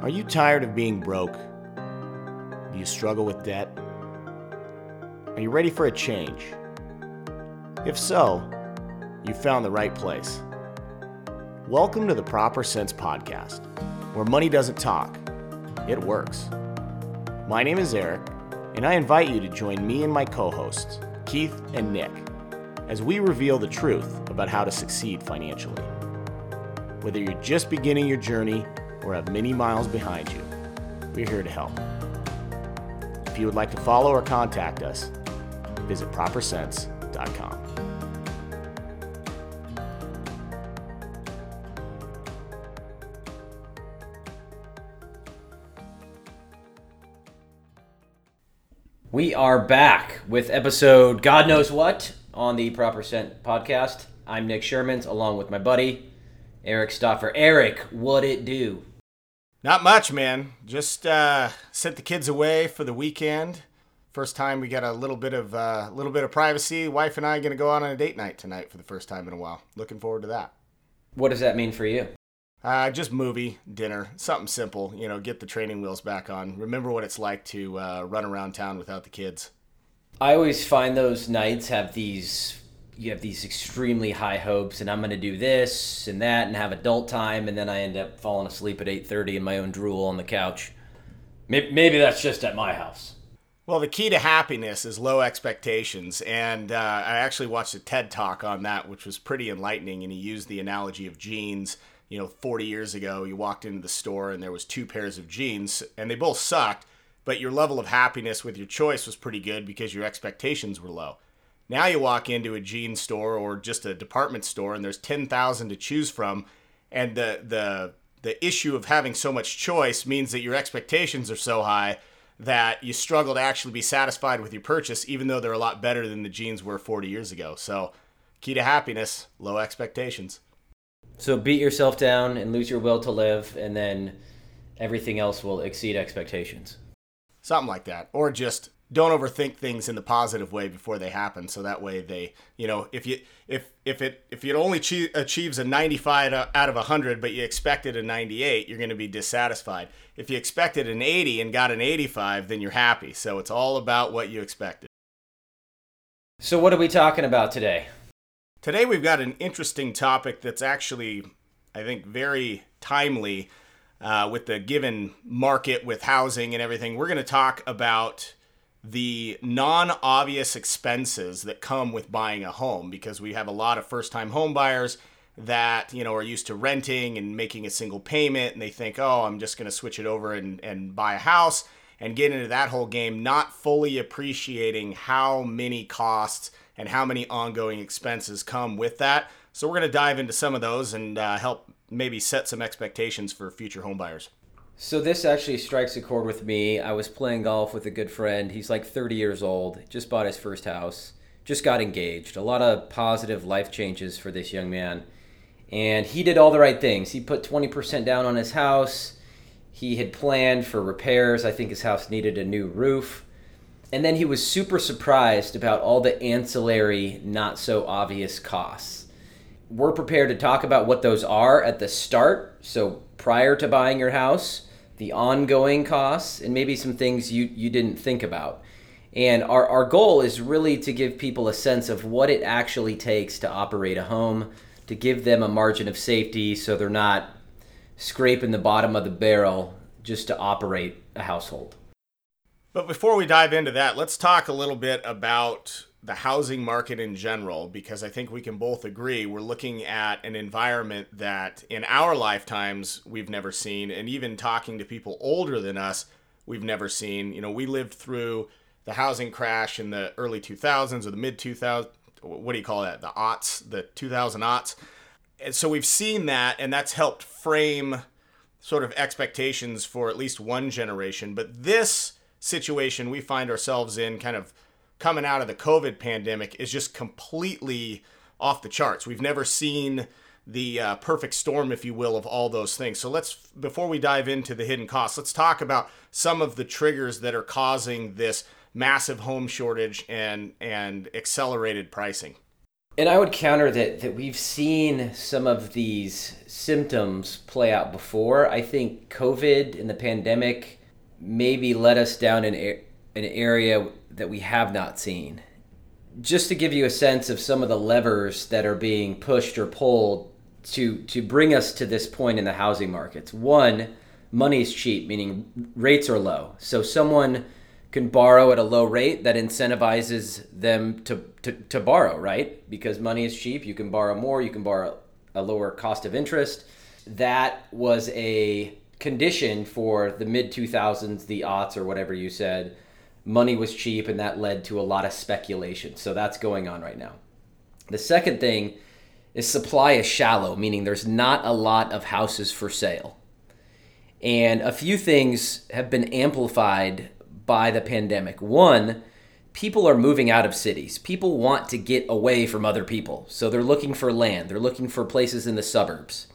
Are you tired of being broke? Do you struggle with debt? Are you ready for a change? If so, you found the right place. Welcome to the Proper Cents Podcast, where money doesn't talk, it works. My name is Eric, and I invite you to join me and my co hosts, Keith and Nick, as we reveal the truth about how to succeed financially. Whether you're just beginning your journey or have many miles behind you, we're here to help. If you would like to follow or contact us, visit propercents.com. We are back with episode God knows what on the Proper Cents podcast. I'm Nick Sherman along with my buddy Eric Stoffer. Eric, what it do? Not much, man. Just uh, sent the kids away for the weekend. First time we got a little bit of a uh, little bit of privacy. Wife and I going to go out on a date night tonight for the first time in a while. Looking forward to that. What does that mean for you? Uh, just movie, dinner, something simple. You know, get the training wheels back on. Remember what it's like to uh, run around town without the kids. I always find those nights have these you have these extremely high hopes and I'm going to do this and that and have adult time and then I end up falling asleep at 8:30 in my own drool on the couch. Maybe, that's just at my house. Well, the key to happiness is low expectations. And uh, I actually watched a TED talk on that, which was pretty enlightening. And he used the analogy of jeans you know 40 years ago you walked into the store and there was two pairs of jeans and they both sucked but your level of happiness with your choice was pretty good because your expectations were low now you walk into a jeans store or just a department store and there's 10,000 to choose from and the the the issue of having so much choice means that your expectations are so high that you struggle to actually be satisfied with your purchase even though they're a lot better than the jeans were 40 years ago so key to happiness low expectations so beat yourself down and lose your will to live, and then everything else will exceed expectations. Something like that. Or just don't overthink things in the positive way before they happen. So that way they you know if you if if it if it only che- achieves a 95 out of 100 but you expected a 98 you're going to be dissatisfied. If you expected an 80 and got an 85 then you're happy. So it's all about what you expected. So what are we talking about today? Today we've got an interesting topic that's actually, I think, very timely uh, with the given market with housing and everything. We're going to talk about the non obvious expenses that come with buying a home because we have a lot of first time home buyers that you know are used to renting and making a single payment and they think oh i'm just going to switch it over and, and buy a house and get into that whole game not fully appreciating how many costs and how many ongoing expenses come with that. So we're going to dive into some of those and uh, help maybe set some expectations for future homebuyers. So this actually strikes a chord with me. I was playing golf with a good friend. He's like 30 years old, just bought his first house, just got engaged. A lot of positive life changes for this young man. And he did all the right things. He put 20% down on his house. He had planned for repairs. I think his house needed a new roof and then he was super surprised about all the ancillary, not so obvious costs. We're prepared to talk about what those are at the start, so prior to buying your house, the ongoing costs, and maybe some things you, you didn't think about. And our, our goal is really to give people a sense of what it actually takes to operate a home, to give them a margin of safety so they're not scraping the bottom of the barrel just to operate a household. But before we dive into that, let's talk a little bit about the housing market in general, because I think we can both agree we're looking at an environment that in our lifetimes we've never seen, and even talking to people older than us, we've never seen. You know, we lived through the housing crash in the early 2000s or the mid 2000s. What do you call that? The aughts, the 2000 aughts. And so we've seen that, and that's helped frame sort of expectations for at least one generation. But this situation we find ourselves in, kind of coming out of the COVID pandemic, is just completely off the charts. We've never seen the uh, perfect storm, if you will, of all those things. So let's, before we dive into the hidden costs, let's talk about some of the triggers that are causing this massive home shortage and and accelerated pricing. And I would counter that that we've seen some of these symptoms play out before. I think COVID and the pandemic maybe led us down an, an area that we have not seen. Just to give you a sense of some of the levers that are being pushed or pulled to to bring us to this point in the housing markets. One, money is cheap, meaning rates are low. So someone can borrow at a low rate that incentivizes them to, to, to borrow, right? Because money is cheap, you can borrow more, you can borrow a lower cost of interest. That was a condition for the mid 2000s, the aughts, or whatever you said. Money was cheap, and that led to a lot of speculation. So that's going on right now. The second thing is supply is shallow, meaning there's not a lot of houses for sale. And a few things have been amplified by the pandemic. One, people are moving out of cities. People want to get away from other people. So they're looking for land, they're looking for places in the suburbs.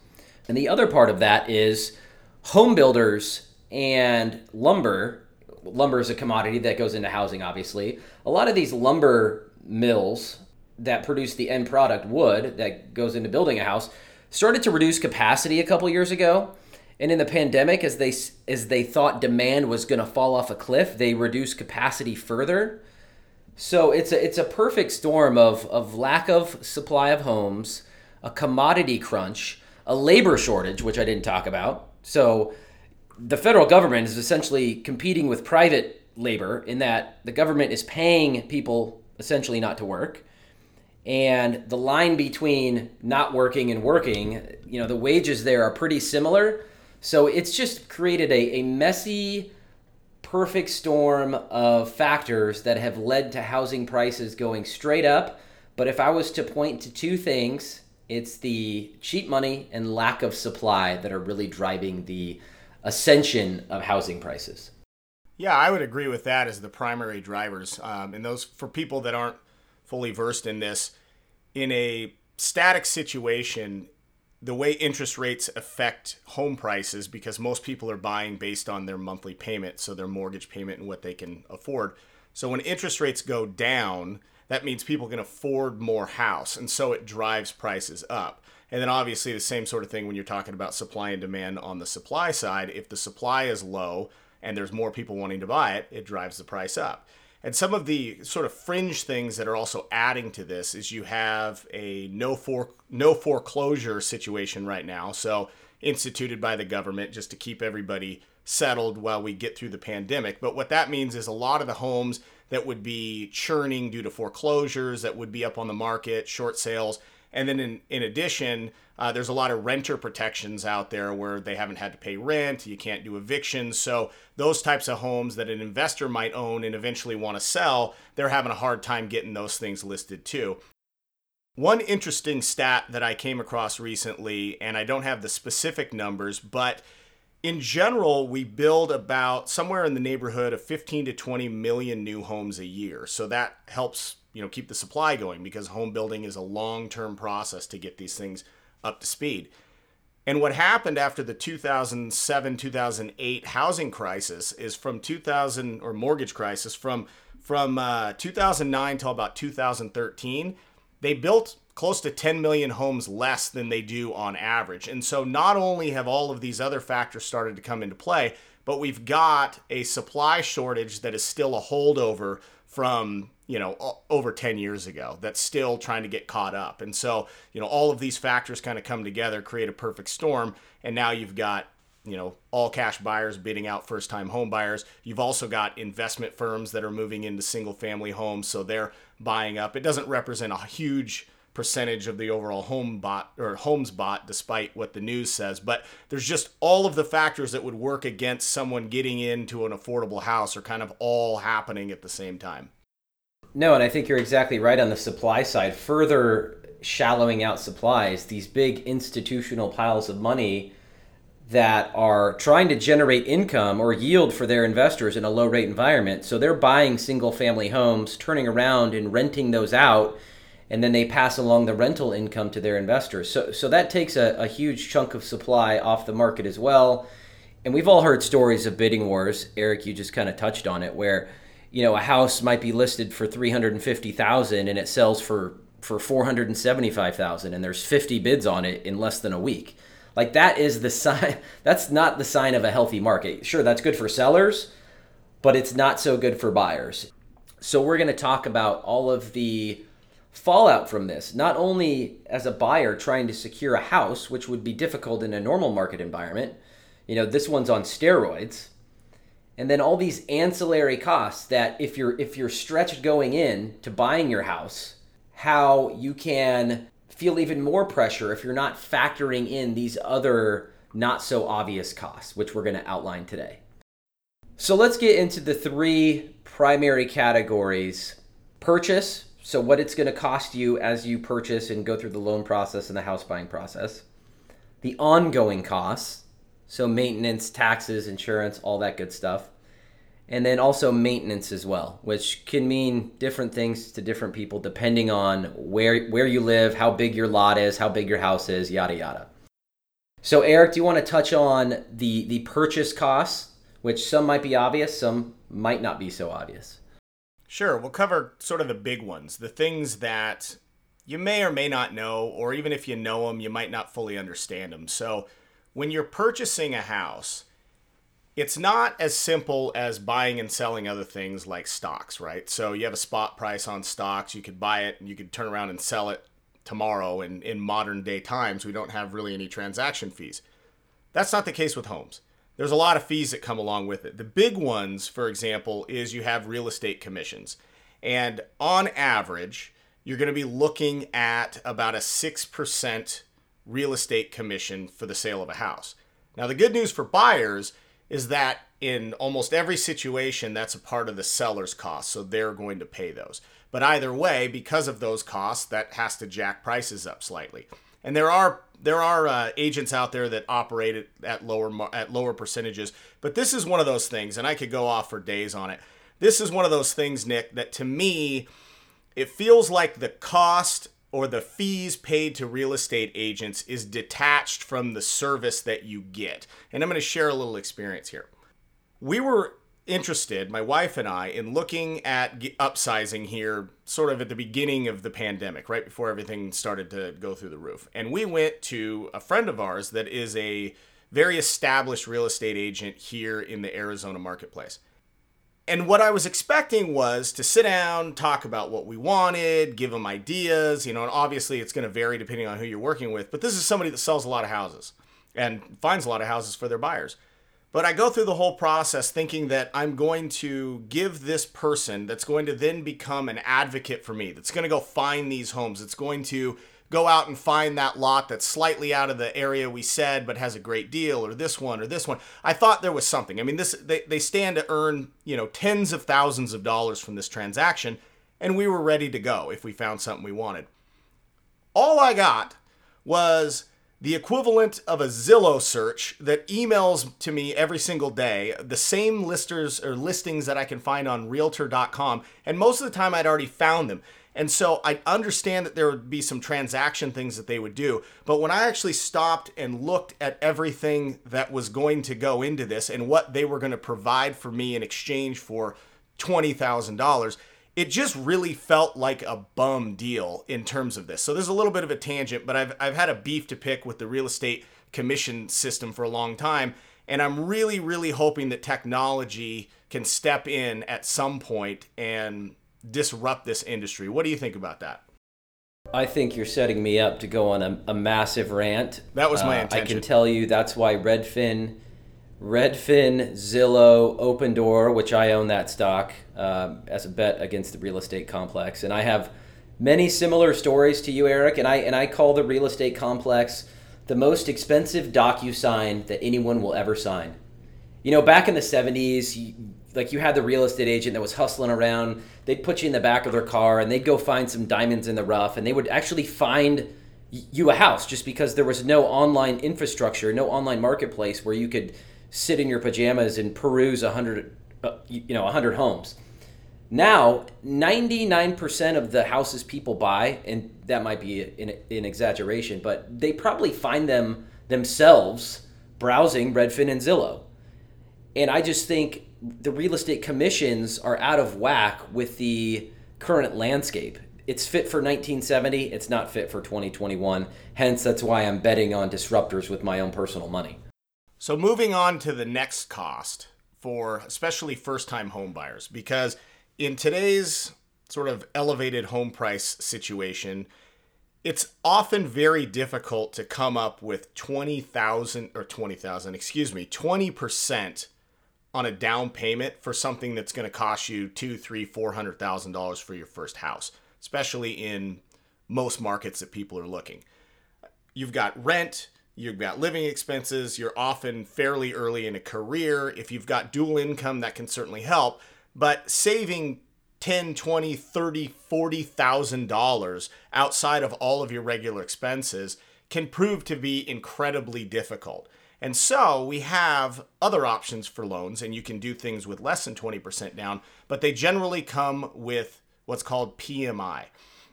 And the other part of that is home builders and lumber. Lumber is a commodity that goes into housing, obviously. A lot of these lumber mills that produce the end product, wood, that goes into building a house, started to reduce capacity a couple years ago. And in the pandemic, as they as they thought demand was going to fall off a cliff, they reduced capacity further. So it's a it's a perfect storm of of lack of supply of homes, a commodity crunch, a labor shortage, which I didn't talk about. So the federal government is essentially competing with private labor in that the government is paying people essentially not to work. And the line between not working and working you know the wages there are pretty similar. So it's just created a, a messy perfect storm of factors that have led to housing prices going straight up. But if i was to point to two things it's the cheap money and lack of supply that are really driving the ascension of housing prices yeah i would agree with that as the primary drivers um, and those for people that aren't fully versed in this. In a static situation, the way interest rates affect home prices, because most people are buying based on their monthly payment, so their mortgage payment and what they can afford. So when interest rates go down, that means people can afford more house, and so it drives prices up. And then obviously the same sort of thing when you're talking about supply and demand on the supply side. If the supply is low and there's more people wanting to buy it, it drives the price up. And some of the sort of fringe things that are also adding to this is you have a no for no foreclosure situation right now. So instituted by the government just to keep everybody settled while we get through the pandemic. But what that means is a lot of the homes that would be churning due to foreclosures that would be up on the market, short sales, and then in, in addition, uh, there's a lot of renter protections out there where they haven't had to pay rent, you can't do evictions. So, those types of homes that an investor might own and eventually want to sell, they're having a hard time getting those things listed too. One interesting stat that I came across recently, and I don't have the specific numbers, but in general, we build about somewhere in the neighborhood of 15 to 20 million new homes a year. So that helps, you know, keep the supply going because home building is a long-term process to get these things up to speed. And what happened after the 2007 2008 housing crisis is from 2000 or mortgage crisis from from uh, 2009 till about 2013, they built close to 10 million homes less than they do on average. And so not only have all of these other factors started to come into play, but we've got a supply shortage that is still a holdover from you know over 10 years ago that's still trying to get caught up. And so you know all of these factors kind of come together create a perfect storm and now you've got you know all cash buyers bidding out first time home buyers. You've also got investment firms that are moving into single family homes so they're buying up. It doesn't represent a huge percentage of the overall home bought or homes bought despite what the news says but there's just all of the factors that would work against someone getting into an affordable house are kind of all happening at the same time no and i think you're exactly right on the supply side further shallowing out supplies these big institutional piles of money that are trying to generate income or yield for their investors in a low rate environment so they're buying single family homes turning around and renting those out and then they pass along the rental income to their investors. So, so that takes a, a huge chunk of supply off the market as well. And we've all heard stories of bidding wars. Eric, you just kind of touched on it, where you know a house might be listed for three hundred and fifty thousand and it sells for for 475,000 and there's 50 bids on it in less than a week. Like that is the sign that's not the sign of a healthy market. Sure, that's good for sellers, but it's not so good for buyers. So we're going to talk about all of the fallout from this, not only as a buyer trying to secure a house, which would be difficult in a normal market environment. You know, this one's on steroids. And then all these ancillary costs that if you're if you're stretched going in to buying your house, how you can feel even more pressure if you're not factoring in these other not so obvious costs, which we're going to outline today. So let's get into the three primary categories purchase, so what it's going to cost you as you purchase and go through the loan process and the house buying process, the ongoing costs, so maintenance, taxes, insurance, all that good stuff, and then also maintenance as well, which can mean different things to different people depending on where where you live, how big your lot is, how big your house is, yada yada. So Eric, do you want to touch on the the purchase costs, which some might be obvious, some might not be so obvious? Sure, we'll cover sort of the big ones, the things that you may or may not know, or even if you know them, you might not fully understand them. So, when you're purchasing a house, it's not as simple as buying and selling other things like stocks, right? So you have a spot price on stocks, you could buy it and you could turn around and sell it tomorrow. And in modern day times, we don't have really any transaction fees. That's not the case with homes. There's a lot of fees that come along with it. The big ones, for example, is you have real estate commissions. And on average, you're going to be looking at about a 6% real estate commission for the sale of a house. Now, the good news for buyers is that in almost every situation, that's a part of the seller's cost. So they're going to pay those. But either way, because of those costs, that has to jack prices up slightly. And there are there are uh, agents out there that operate at lower at lower percentages. But this is one of those things, and I could go off for days on it. This is one of those things, Nick, that to me, it feels like the cost or the fees paid to real estate agents is detached from the service that you get. And I'm going to share a little experience here. We were interested, my wife and I, in looking at upsizing here sort of at the beginning of the pandemic, right before everything started to go through the roof. And we went to a friend of ours that is a very established real estate agent here in the Arizona marketplace and what I was expecting was to sit down, talk about what we wanted, give them ideas, you know, and obviously it's going to vary depending on who you're working with, but this is somebody that sells a lot of houses and finds a lot of houses for their buyers. But I go through the whole process thinking that I'm going to give this person that's going to then become an advocate for me, that's going to go find these homes, it's going to go out and find that lot that's slightly out of the area we said but has a great deal or this one or this one i thought there was something i mean this they, they stand to earn you know tens of thousands of dollars from this transaction and we were ready to go if we found something we wanted all i got was the equivalent of a Zillow search that emails to me every single day, the same listers or listings that I can find on realtor.com. And most of the time I'd already found them. And so I understand that there would be some transaction things that they would do. But when I actually stopped and looked at everything that was going to go into this and what they were going to provide for me in exchange for $20,000, it just really felt like a bum deal in terms of this. So there's a little bit of a tangent, but I've, I've had a beef to pick with the real estate commission system for a long time. And I'm really, really hoping that technology can step in at some point and disrupt this industry. What do you think about that? I think you're setting me up to go on a, a massive rant. That was my uh, intention. I can tell you that's why Redfin, Redfin, Zillow, Opendoor, which I own that stock uh, as a bet against the real estate complex, and I have many similar stories to you, Eric. And I and I call the real estate complex the most expensive DocuSign that anyone will ever sign. You know, back in the '70s, like you had the real estate agent that was hustling around. They'd put you in the back of their car and they'd go find some diamonds in the rough, and they would actually find you a house just because there was no online infrastructure, no online marketplace where you could sit in your pajamas and peruse a hundred, uh, you know, a hundred homes. Now, 99% of the houses people buy, and that might be an exaggeration, but they probably find them themselves browsing Redfin and Zillow. And I just think the real estate commissions are out of whack with the current landscape. it's fit for 1970. It's not fit for 2021. Hence, that's why I'm betting on disruptors with my own personal money. So, moving on to the next cost for especially first time home buyers, because in today's sort of elevated home price situation, it's often very difficult to come up with 20,000 or 20,000, excuse me, 20% on a down payment for something that's going to cost you two, three, four hundred thousand dollars for your first house, especially in most markets that people are looking. You've got rent, you've got living expenses, you're often fairly early in a career. If you've got dual income, that can certainly help. But saving 10, 20, 30, 40,000 dollars outside of all of your regular expenses can prove to be incredibly difficult. And so we have other options for loans, and you can do things with less than 20% down, but they generally come with what's called PMI.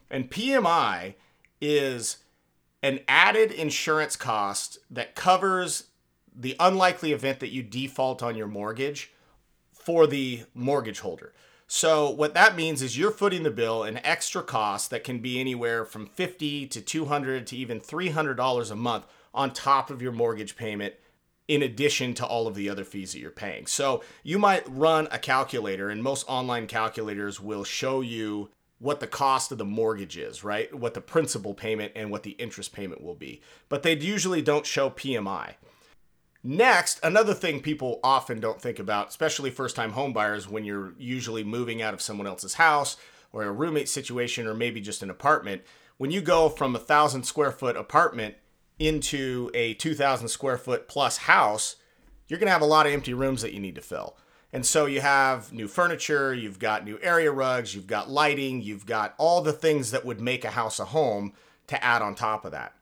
And PMI is an added insurance cost that covers the unlikely event that you default on your mortgage for the mortgage holder. So what that means is you're footing the bill an extra cost that can be anywhere from 50 to 200 to even $300 a month on top of your mortgage payment in addition to all of the other fees that you're paying. So you might run a calculator, and most online calculators will show you what the cost of the mortgage is, right? What the principal payment and what the interest payment will be. But they usually don't show PMI. Next, another thing people often don't think about, especially first time homebuyers, when you're usually moving out of someone else's house or a roommate situation or maybe just an apartment, when you go from a thousand square foot apartment into a 2,000 square foot plus house, you're going to have a lot of empty rooms that you need to fill. And so you have new furniture, you've got new area rugs, you've got lighting, you've got all the things that would make a house a home to add on top of that.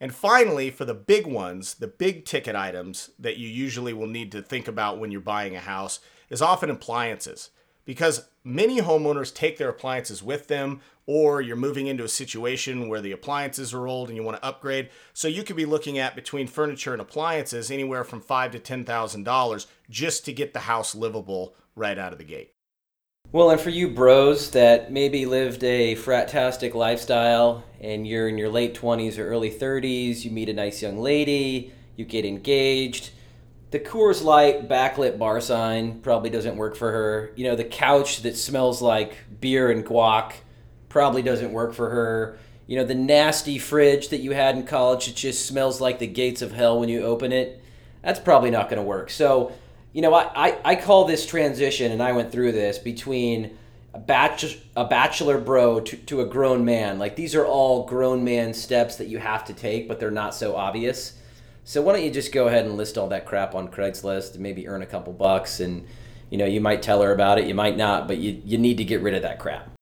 And finally, for the big ones, the big ticket items that you usually will need to think about when you're buying a house is often appliances because many homeowners take their appliances with them or you're moving into a situation where the appliances are old and you want to upgrade so you could be looking at between furniture and appliances anywhere from five to ten thousand dollars just to get the house livable right out of the gate well and for you bros that maybe lived a fratastic lifestyle and you're in your late 20s or early 30s you meet a nice young lady you get engaged the Coors Light backlit bar sign probably doesn't work for her. You know, the couch that smells like beer and guac probably doesn't work for her. You know, the nasty fridge that you had in college, it just smells like the gates of hell when you open it. That's probably not going to work. So, you know, I, I, I, call this transition, and I went through this between a, batch, a bachelor bro to, to a grown man. Like, these are all grown man steps that you have to take, but they're not so obvious. So why don't you just go ahead and list all that crap on Craigslist and maybe earn a couple bucks and you know, you might tell her about it, you might not, but you, you need to get rid of that crap.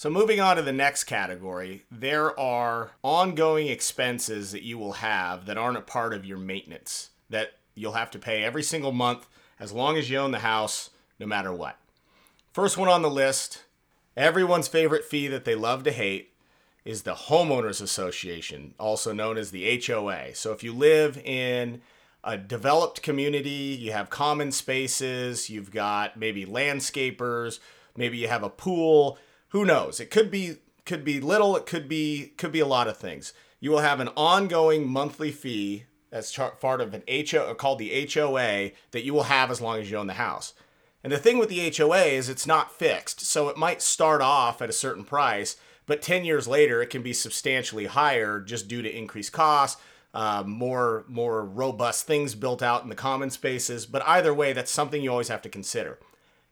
So moving on to the next category, there are ongoing expenses that you will have that aren't a part of your maintenance that you'll have to pay every single month as long as you own the house, no matter what. First one on the list, everyone's favorite fee that they love to hate, is the Homeowners Association, also known as the HOA. So if you live in a developed community, you have common spaces, you've got maybe landscapers, maybe you have a pool, who knows? It could be could be little, it could be could be a lot of things. You will have an ongoing monthly fee that's part of an HO called the HOA that you will have as long as you own the house. And the thing with the HOA is it's not fixed. So it might start off at a certain price but 10 years later, it can be substantially higher just due to increased costs, uh, more more robust things built out in the common spaces. But either way, that's something you always have to consider.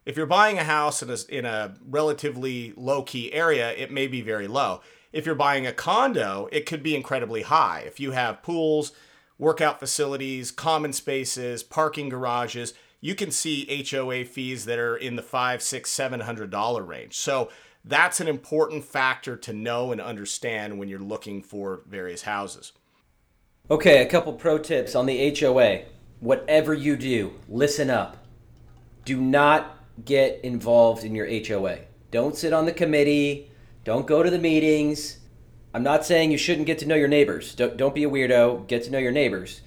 If you're buying a house in a, in a relatively low key area, it may be very low. If you're buying a condo, it could be incredibly high. If you have pools, workout facilities, common spaces, parking garages, you can see HOA fees that are in the five, six, seven hundred dollar range. So that's an important factor to know and understand when you're looking for various houses. Okay, a couple pro tips on the HOA. Whatever you do, listen up. Do not get involved in your HOA. Don't sit on the committee. Don't go to the meetings. I'm not saying you shouldn't get to know your neighbors. Don't, don't be a weirdo. Get to know your neighbors.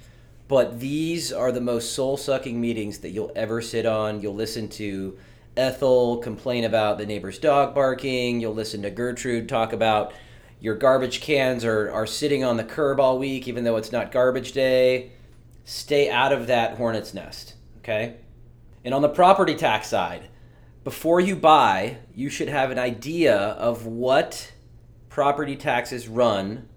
But these are the most soul sucking meetings that you'll ever sit on. You'll listen to Ethel complain about the neighbor's dog barking. You'll listen to Gertrude talk about your garbage cans are, are sitting on the curb all week, even though it's not garbage day. Stay out of that hornet's nest, okay? And on the property tax side, before you buy, you should have an idea of what property taxes run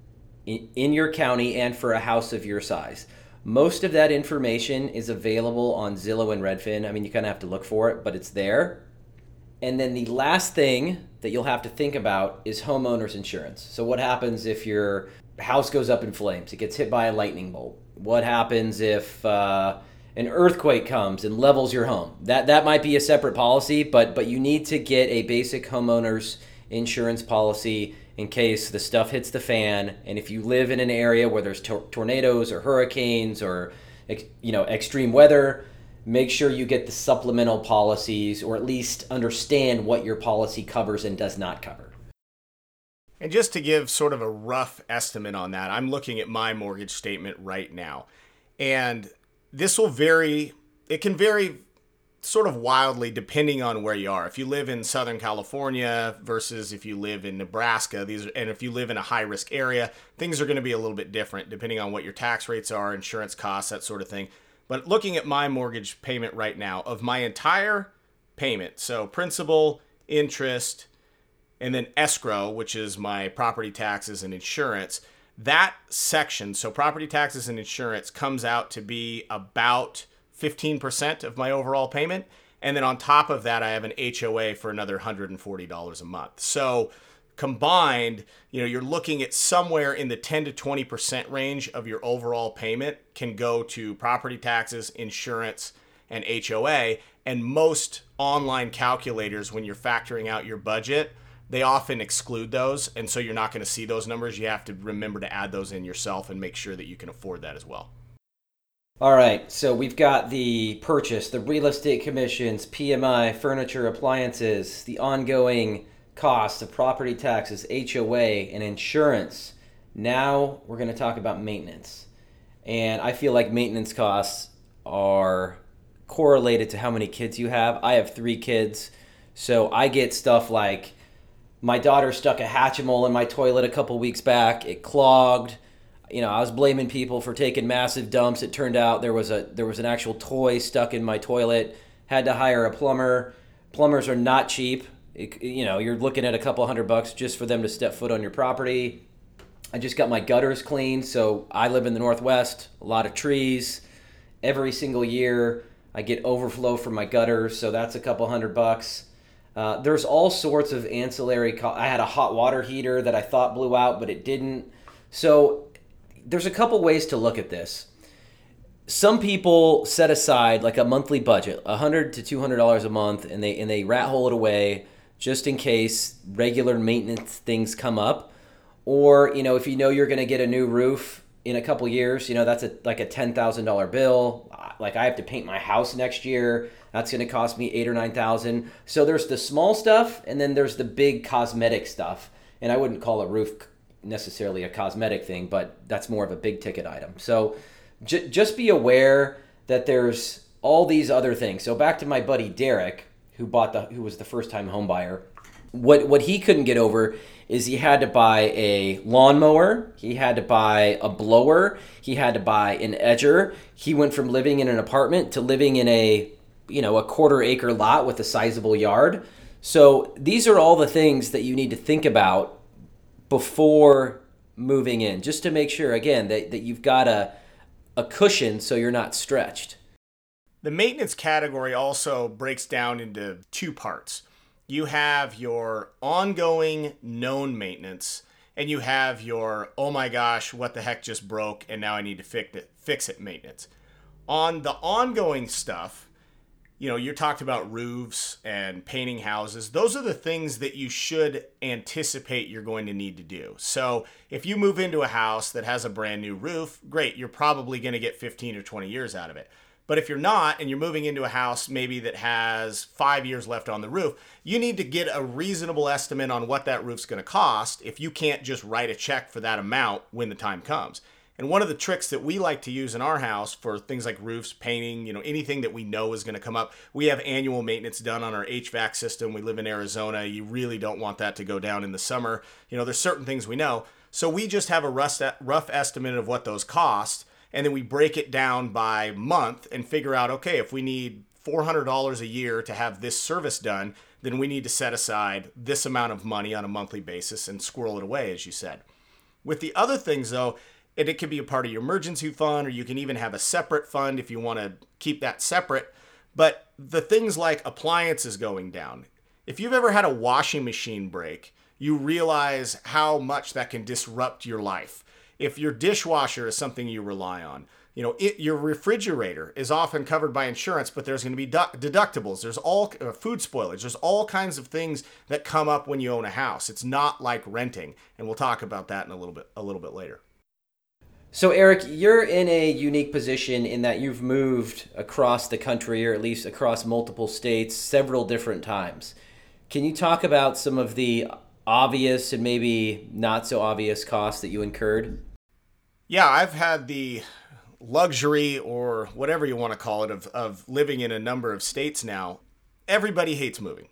in, your county and for a house of your size. Most of that information is available on Zillow and Redfin. I mean, you kind of have to look for it, but it's there. And then the last thing that you'll have to think about is homeowners insurance. So, what happens if your house goes up in flames? It gets hit by a lightning bolt. What happens if uh, an earthquake comes and levels your home? That that might be a separate policy, but but you need to get a basic homeowners insurance policy in case the stuff hits the fan. And if you live in an area where there's tor- tornadoes or hurricanes or you know extreme weather, make sure you get the supplemental policies or at least understand what your policy covers and does not cover. And just to give sort of a rough estimate on that, I'm looking at my mortgage statement right now. And this will vary, it can vary sort of wildly depending on where you are. If you live in Southern California versus if you live in Nebraska, these and if you live in a high risk area, things are going to be a little bit different depending on what your tax rates are, insurance costs, that sort of thing. But looking at my mortgage payment right now of my entire payment, so principal, interest, and then escrow, which is my property taxes and insurance, that section, so property taxes and insurance comes out to be about 15% of my overall payment. And then on top of that, I have an HOA for another $140 a month. So combined, you know, you're looking at somewhere in the 10 to 20% range of your overall payment can go to property taxes, insurance, and HOA. And most online calculators, when you're factoring out your budget, they often exclude those. And so you're not going to see those numbers. You have to remember to add those in yourself and make sure that you can afford that as well. All right, so we've got the purchase, the real estate commissions, PMI, furniture, appliances, the ongoing costs of property taxes, HOA, and insurance. Now we're going to talk about maintenance. And I feel like maintenance costs are correlated to how many kids you have. I have three kids, so I get stuff like my daughter stuck a Hatchimal in my toilet a couple weeks back. It clogged you know, I was blaming people for taking massive dumps. It turned out there was a there was an actual toy stuck in my toilet. Had to hire a plumber. Plumbers are not cheap. It, you know, you're looking at a couple hundred bucks just for them to step foot on your property. I just got my gutters cleaned. So I live in the Northwest, a lot of trees. Every single year, I get overflow from my gutters, so that's a couple hundred bucks. Uh, there's all sorts of ancillary. Co- I had a hot water heater that I thought blew out, but it didn't. So there's a couple ways to look at this. Some people set aside like a monthly budget, hundred to two hundred dollars a month, and they and they rat hole it away just in case regular maintenance things come up. Or you know, if you know you're going to get a new roof in a couple years, you know that's a like a ten thousand dollar bill. Like I have to paint my house next year. That's going to cost me eight or nine thousand. So there's the small stuff, and then there's the big cosmetic stuff. And I wouldn't call a roof necessarily a cosmetic thing, but that's more of a big ticket item. So j- just be aware that there's all these other things. So back to my buddy Derek, who bought the who was the first time home buyer. What what he couldn't get over is he had to buy a lawnmower, he had to buy a blower, he had to buy an edger. He went from living in an apartment to living in a you know a quarter acre lot with a sizable yard. So these are all the things that you need to think about before moving in, just to make sure again that, that you've got a a cushion so you're not stretched. The maintenance category also breaks down into two parts. You have your ongoing known maintenance and you have your oh my gosh, what the heck just broke and now I need to fix it fix it maintenance. On the ongoing stuff, you know, you talked about roofs and painting houses. Those are the things that you should anticipate you're going to need to do. So, if you move into a house that has a brand new roof, great, you're probably going to get 15 or 20 years out of it. But if you're not and you're moving into a house maybe that has five years left on the roof, you need to get a reasonable estimate on what that roof's going to cost if you can't just write a check for that amount when the time comes. And one of the tricks that we like to use in our house for things like roofs, painting, you know, anything that we know is going to come up, we have annual maintenance done on our HVAC system. We live in Arizona. You really don't want that to go down in the summer. You know, there's certain things we know. So we just have a rough estimate of what those cost, and then we break it down by month and figure out, okay, if we need $400 a year to have this service done, then we need to set aside this amount of money on a monthly basis and squirrel it away, as you said. With the other things, though, and it could be a part of your emergency fund, or you can even have a separate fund if you want to keep that separate. But the things like appliances going down, if you've ever had a washing machine break, you realize how much that can disrupt your life. If your dishwasher is something you rely on, you know, it, your refrigerator is often covered by insurance, but there's going to be du- deductibles. There's all uh, food spoilage. There's all kinds of things that come up when you own a house. It's not like renting, and we'll talk about that in a little bit a little bit later. So, Eric, you're in a unique position in that you've moved across the country, or at least across multiple states, several different times. Can you talk about some of the obvious and maybe not so obvious costs that you incurred? Yeah, I've had the luxury, or whatever you want to call it, of, of living in a number of states now. Everybody hates moving.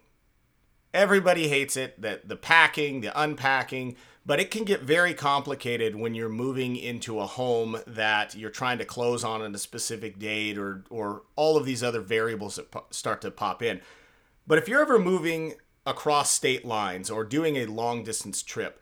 Everybody hates it, that the packing, the unpacking, but it can get very complicated when you're moving into a home that you're trying to close on at a specific date or or all of these other variables that po- start to pop in. But if you're ever moving across state lines or doing a long distance trip,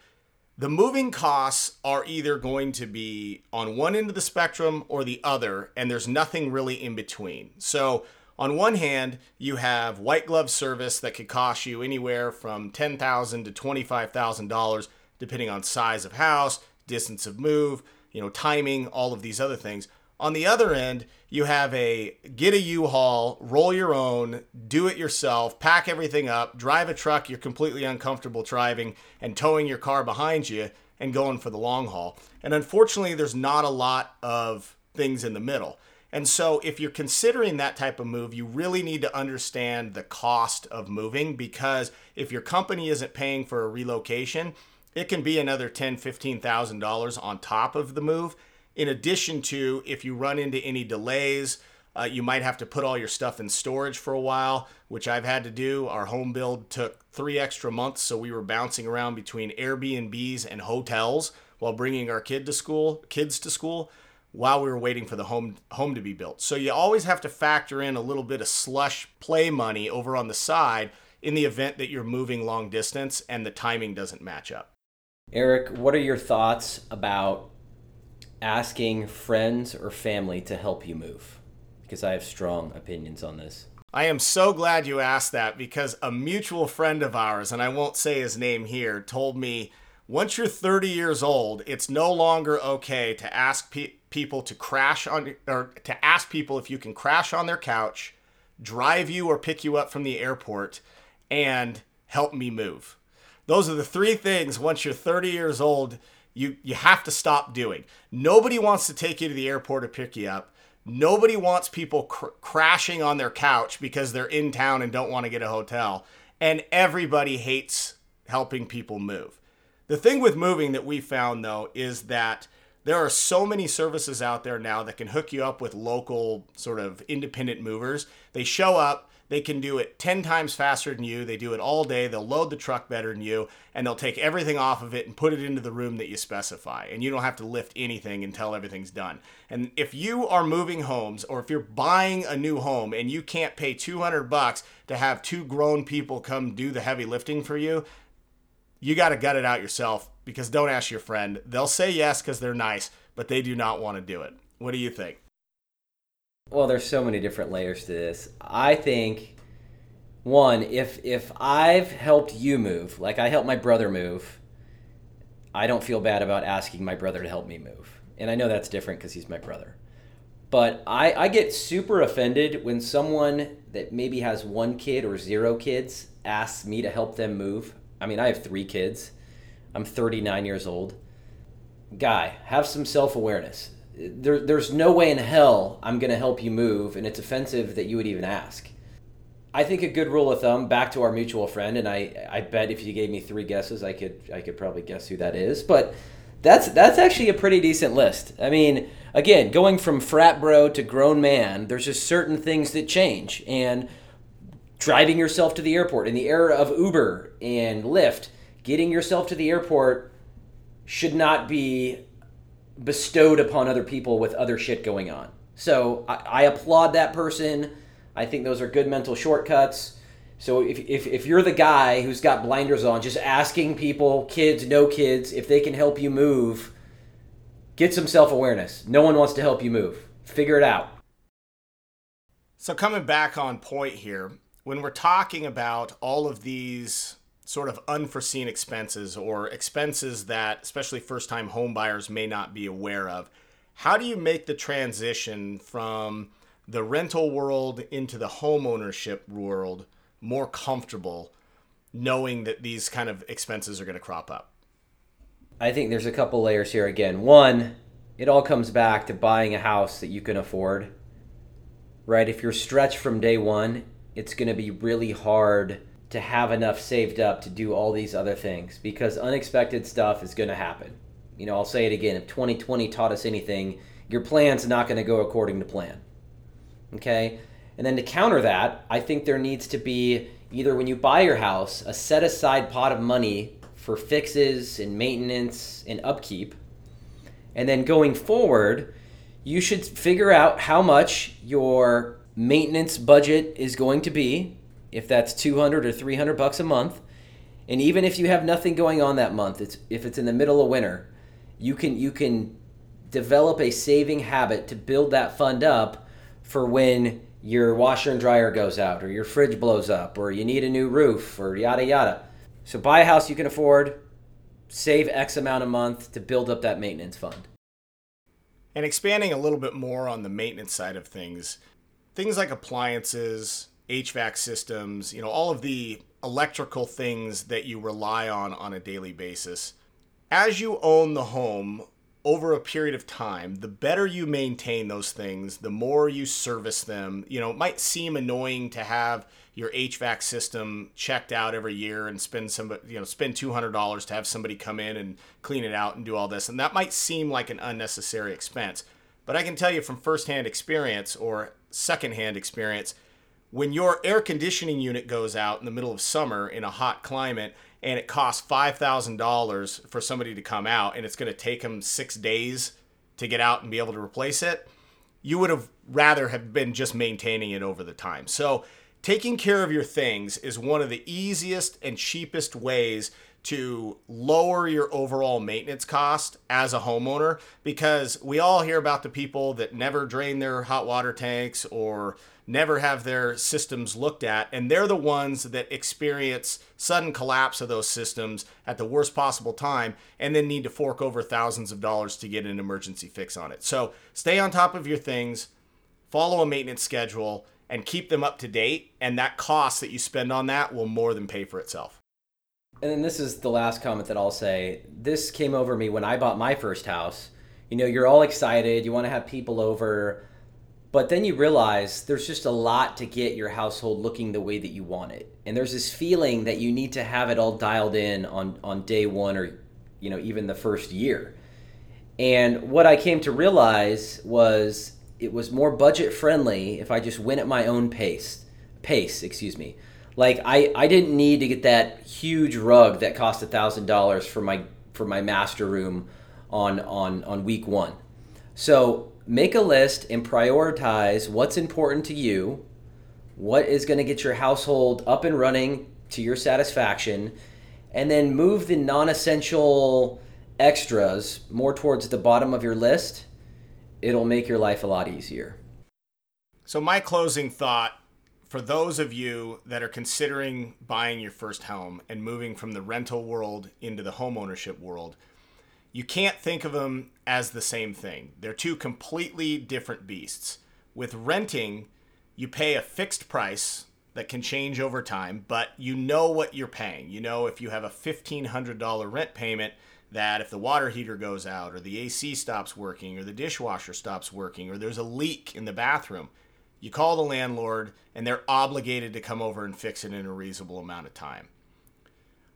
the moving costs are either going to be on one end of the spectrum or the other, and there's nothing really in between. So, on one hand, you have white glove service that could cost you anywhere from $10,000 to $25,000 depending on size of house, distance of move, you know, timing, all of these other things. On the other end, you have a get a U-Haul, roll your own, do it yourself, pack everything up, drive a truck you're completely uncomfortable driving, and towing your car behind you and going for the long haul. And unfortunately, there's not a lot of things in the middle. And so, if you're considering that type of move, you really need to understand the cost of moving because if your company isn't paying for a relocation, it can be another ten, fifteen thousand dollars on top of the move. In addition to if you run into any delays, uh, you might have to put all your stuff in storage for a while, which I've had to do. Our home build took three extra months, so we were bouncing around between Airbnbs and hotels while bringing our kid to school, kids to school, while we were waiting for the home home to be built. So you always have to factor in a little bit of slush play money over on the side in the event that you're moving long distance and the timing doesn't match up. Eric, what are your thoughts about asking friends or family to help you move? Because I have strong opinions on this. I am so glad you asked that because a mutual friend of ours, and I won't say his name here, told me once you're 30 years old, it's no longer okay to ask pe- people to crash on or to ask people if you can crash on their couch, drive you or pick you up from the airport, and help me move. Those are the three things once you're 30 years old you you have to stop doing. Nobody wants to take you to the airport to pick you up. Nobody wants people cr- crashing on their couch because they're in town and don't want to get a hotel. And everybody hates helping people move. The thing with moving that we found though is that there are so many services out there now that can hook you up with local sort of independent movers. They show up, they can do it 10 times faster than you. They do it all day. They'll load the truck better than you, and they'll take everything off of it and put it into the room that you specify. And you don't have to lift anything until everything's done. And if you are moving homes or if you're buying a new home and you can't pay 200 bucks to have two grown people come do the heavy lifting for you, you got to gut it out yourself because don't ask your friend. They'll say yes because they're nice, but they do not want to do it. What do you think? Well, there's so many different layers to this. I think one, if if I've helped you move, like I helped my brother move, I don't feel bad about asking my brother to help me move. And I know that's different because he's my brother. But I, I get super offended when someone that maybe has one kid or zero kids asks me to help them move. I mean, I have three kids. I'm 39 years old. Guy, have some self awareness there, there's no way in hell I'm going to help you move, and it's offensive that you would even ask. I think a good rule of thumb, back to our mutual friend, and I, I bet if you gave me three guesses, I could, I could probably guess who that is. But That's that's actually a pretty decent list. I mean, again, going from frat bro to grown man, there's just certain things that change. And driving yourself to the airport in the era of Uber and Lyft, getting yourself to the airport should not be bestowed upon other people with other shit going on. So I, I applaud that person. I think those are good mental shortcuts. So if, if, if you're the guy who's got blinders on, just asking people, kids, no kids, if they can help you move, get some self awareness. No one wants to help you move. Figure it out. So coming back on point here, when we're talking about all of these sort of unforeseen expenses or expenses that especially first time home buyers may not be aware of, how do you make the transition from the rental world into the home ownership world more comfortable knowing that these kind of expenses are going to crop up? I think there's a couple layers here again. One, it all comes back to buying a house that you can afford. Right? If you're stretched from day one, it's going to be really hard to have enough saved up to do all these other things because unexpected stuff is going to happen. You know, I'll say it again. If 2020 taught us anything, your plan's not going to go according to plan. Okay? And then to counter that, I think there needs to be either when you buy your house, a set aside pot of money for fixes and maintenance and upkeep. And then going forward, you should figure out how much your maintenance budget is going to be if that's 200 or 300 bucks a month. And even if you have nothing going on that month it's if it's in the middle of winter you can you can develop a saving habit to build that fund up for when your washer and dryer goes out or your fridge blows up or you need a new roof or yada yada. So buy a house you can afford save x amount a month to build up that maintenance fund. And expanding a little bit more on the maintenance side of things things like appliances HVAC systems, you know, all of the electrical things that you rely on on a daily basis. As you own the home over a period of time, the better you maintain those things, the more you service them. You know, it might seem annoying to have your HVAC system checked out every year and spend some, you know, spend $200 to have somebody come in and clean it out and do all this. And that might seem like an unnecessary expense. But I can tell you from firsthand experience or secondhand experience, when your air conditioning unit goes out in the middle of summer in a hot climate and it costs $5,000 for somebody to come out and it's going to take them six days to get out and be able to replace it, you would have rather have been just maintaining it over the time. So, taking care of your things is one of the easiest and cheapest ways to lower your overall maintenance cost as a homeowner because we all hear about the people that never drain their hot water tanks or never have their systems looked at and they're the ones that experience sudden collapse of those systems at the worst possible time and then need to fork over thousands of dollars to get an emergency fix on it. So, stay on top of your things, follow a maintenance schedule and keep them up to date and that cost that you spend on that will more than pay for itself and then this is the last comment that I'll say. This came over me when I bought my first house. You know, you're all excited, you want to have people over, but then you realize there's just a lot to get your household looking the way that you want it. And there's this feeling that you need to have it all dialed in on on day 1 or you know, even the first year. And what I came to realize was it was more budget friendly if I just went at my own pace. Pace, excuse me like I, I didn't need to get that huge rug that cost a thousand dollars for my for my master room on on on week one. So make a list and prioritize what's important to you, what is going to get your household up and running to your satisfaction, and then move the non-essential extras more towards the bottom of your list. It'll make your life a lot easier. So my closing thought for those of you that are considering buying your first home and moving from the rental world into the home ownership world, you can't think of them as the same thing. They're two completely different beasts. With renting, you pay a fixed price that can change over time, but you know what you're paying. You know if you have a $1,500 rent payment, that if the water heater goes out, or the AC stops working, or the dishwasher stops working, or there's a leak in the bathroom, you call the landlord, and they're obligated to come over and fix it in a reasonable amount of time.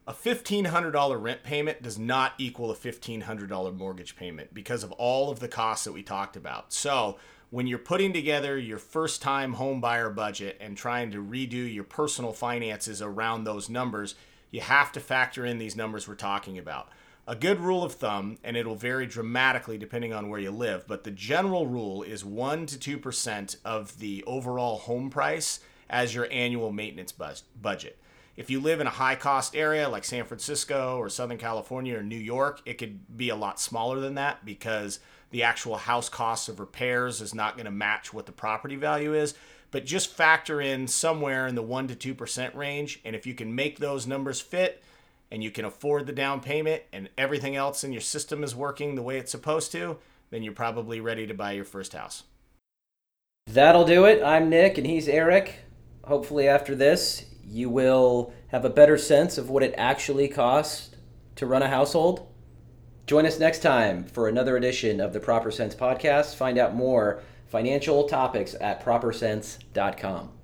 A $1,500 rent payment does not equal a $1,500 mortgage payment because of all of the costs that we talked about. So, when you're putting together your first time home buyer budget and trying to redo your personal finances around those numbers, you have to factor in these numbers we're talking about. A good rule of thumb, and it'll vary dramatically depending on where you live, but the general rule is 1 to 2% of the overall home price as your annual maintenance budget. If you live in a high cost area like San Francisco or Southern California or New York, it could be a lot smaller than that because the actual house cost of repairs is not going to match what the property value is. But just factor in somewhere in the 1% to 2% range. And if you can make those numbers fit and you can afford the down payment and everything else in your system is working the way it's supposed to, then you're probably ready to buy your first house. That'll do it. I'm Nick and he's Eric. Hopefully, after this, you will have a better sense of what it actually costs to run a household Join us next time for another edition of the Proper Cents podcast. Find out more financial topics at propercents.com.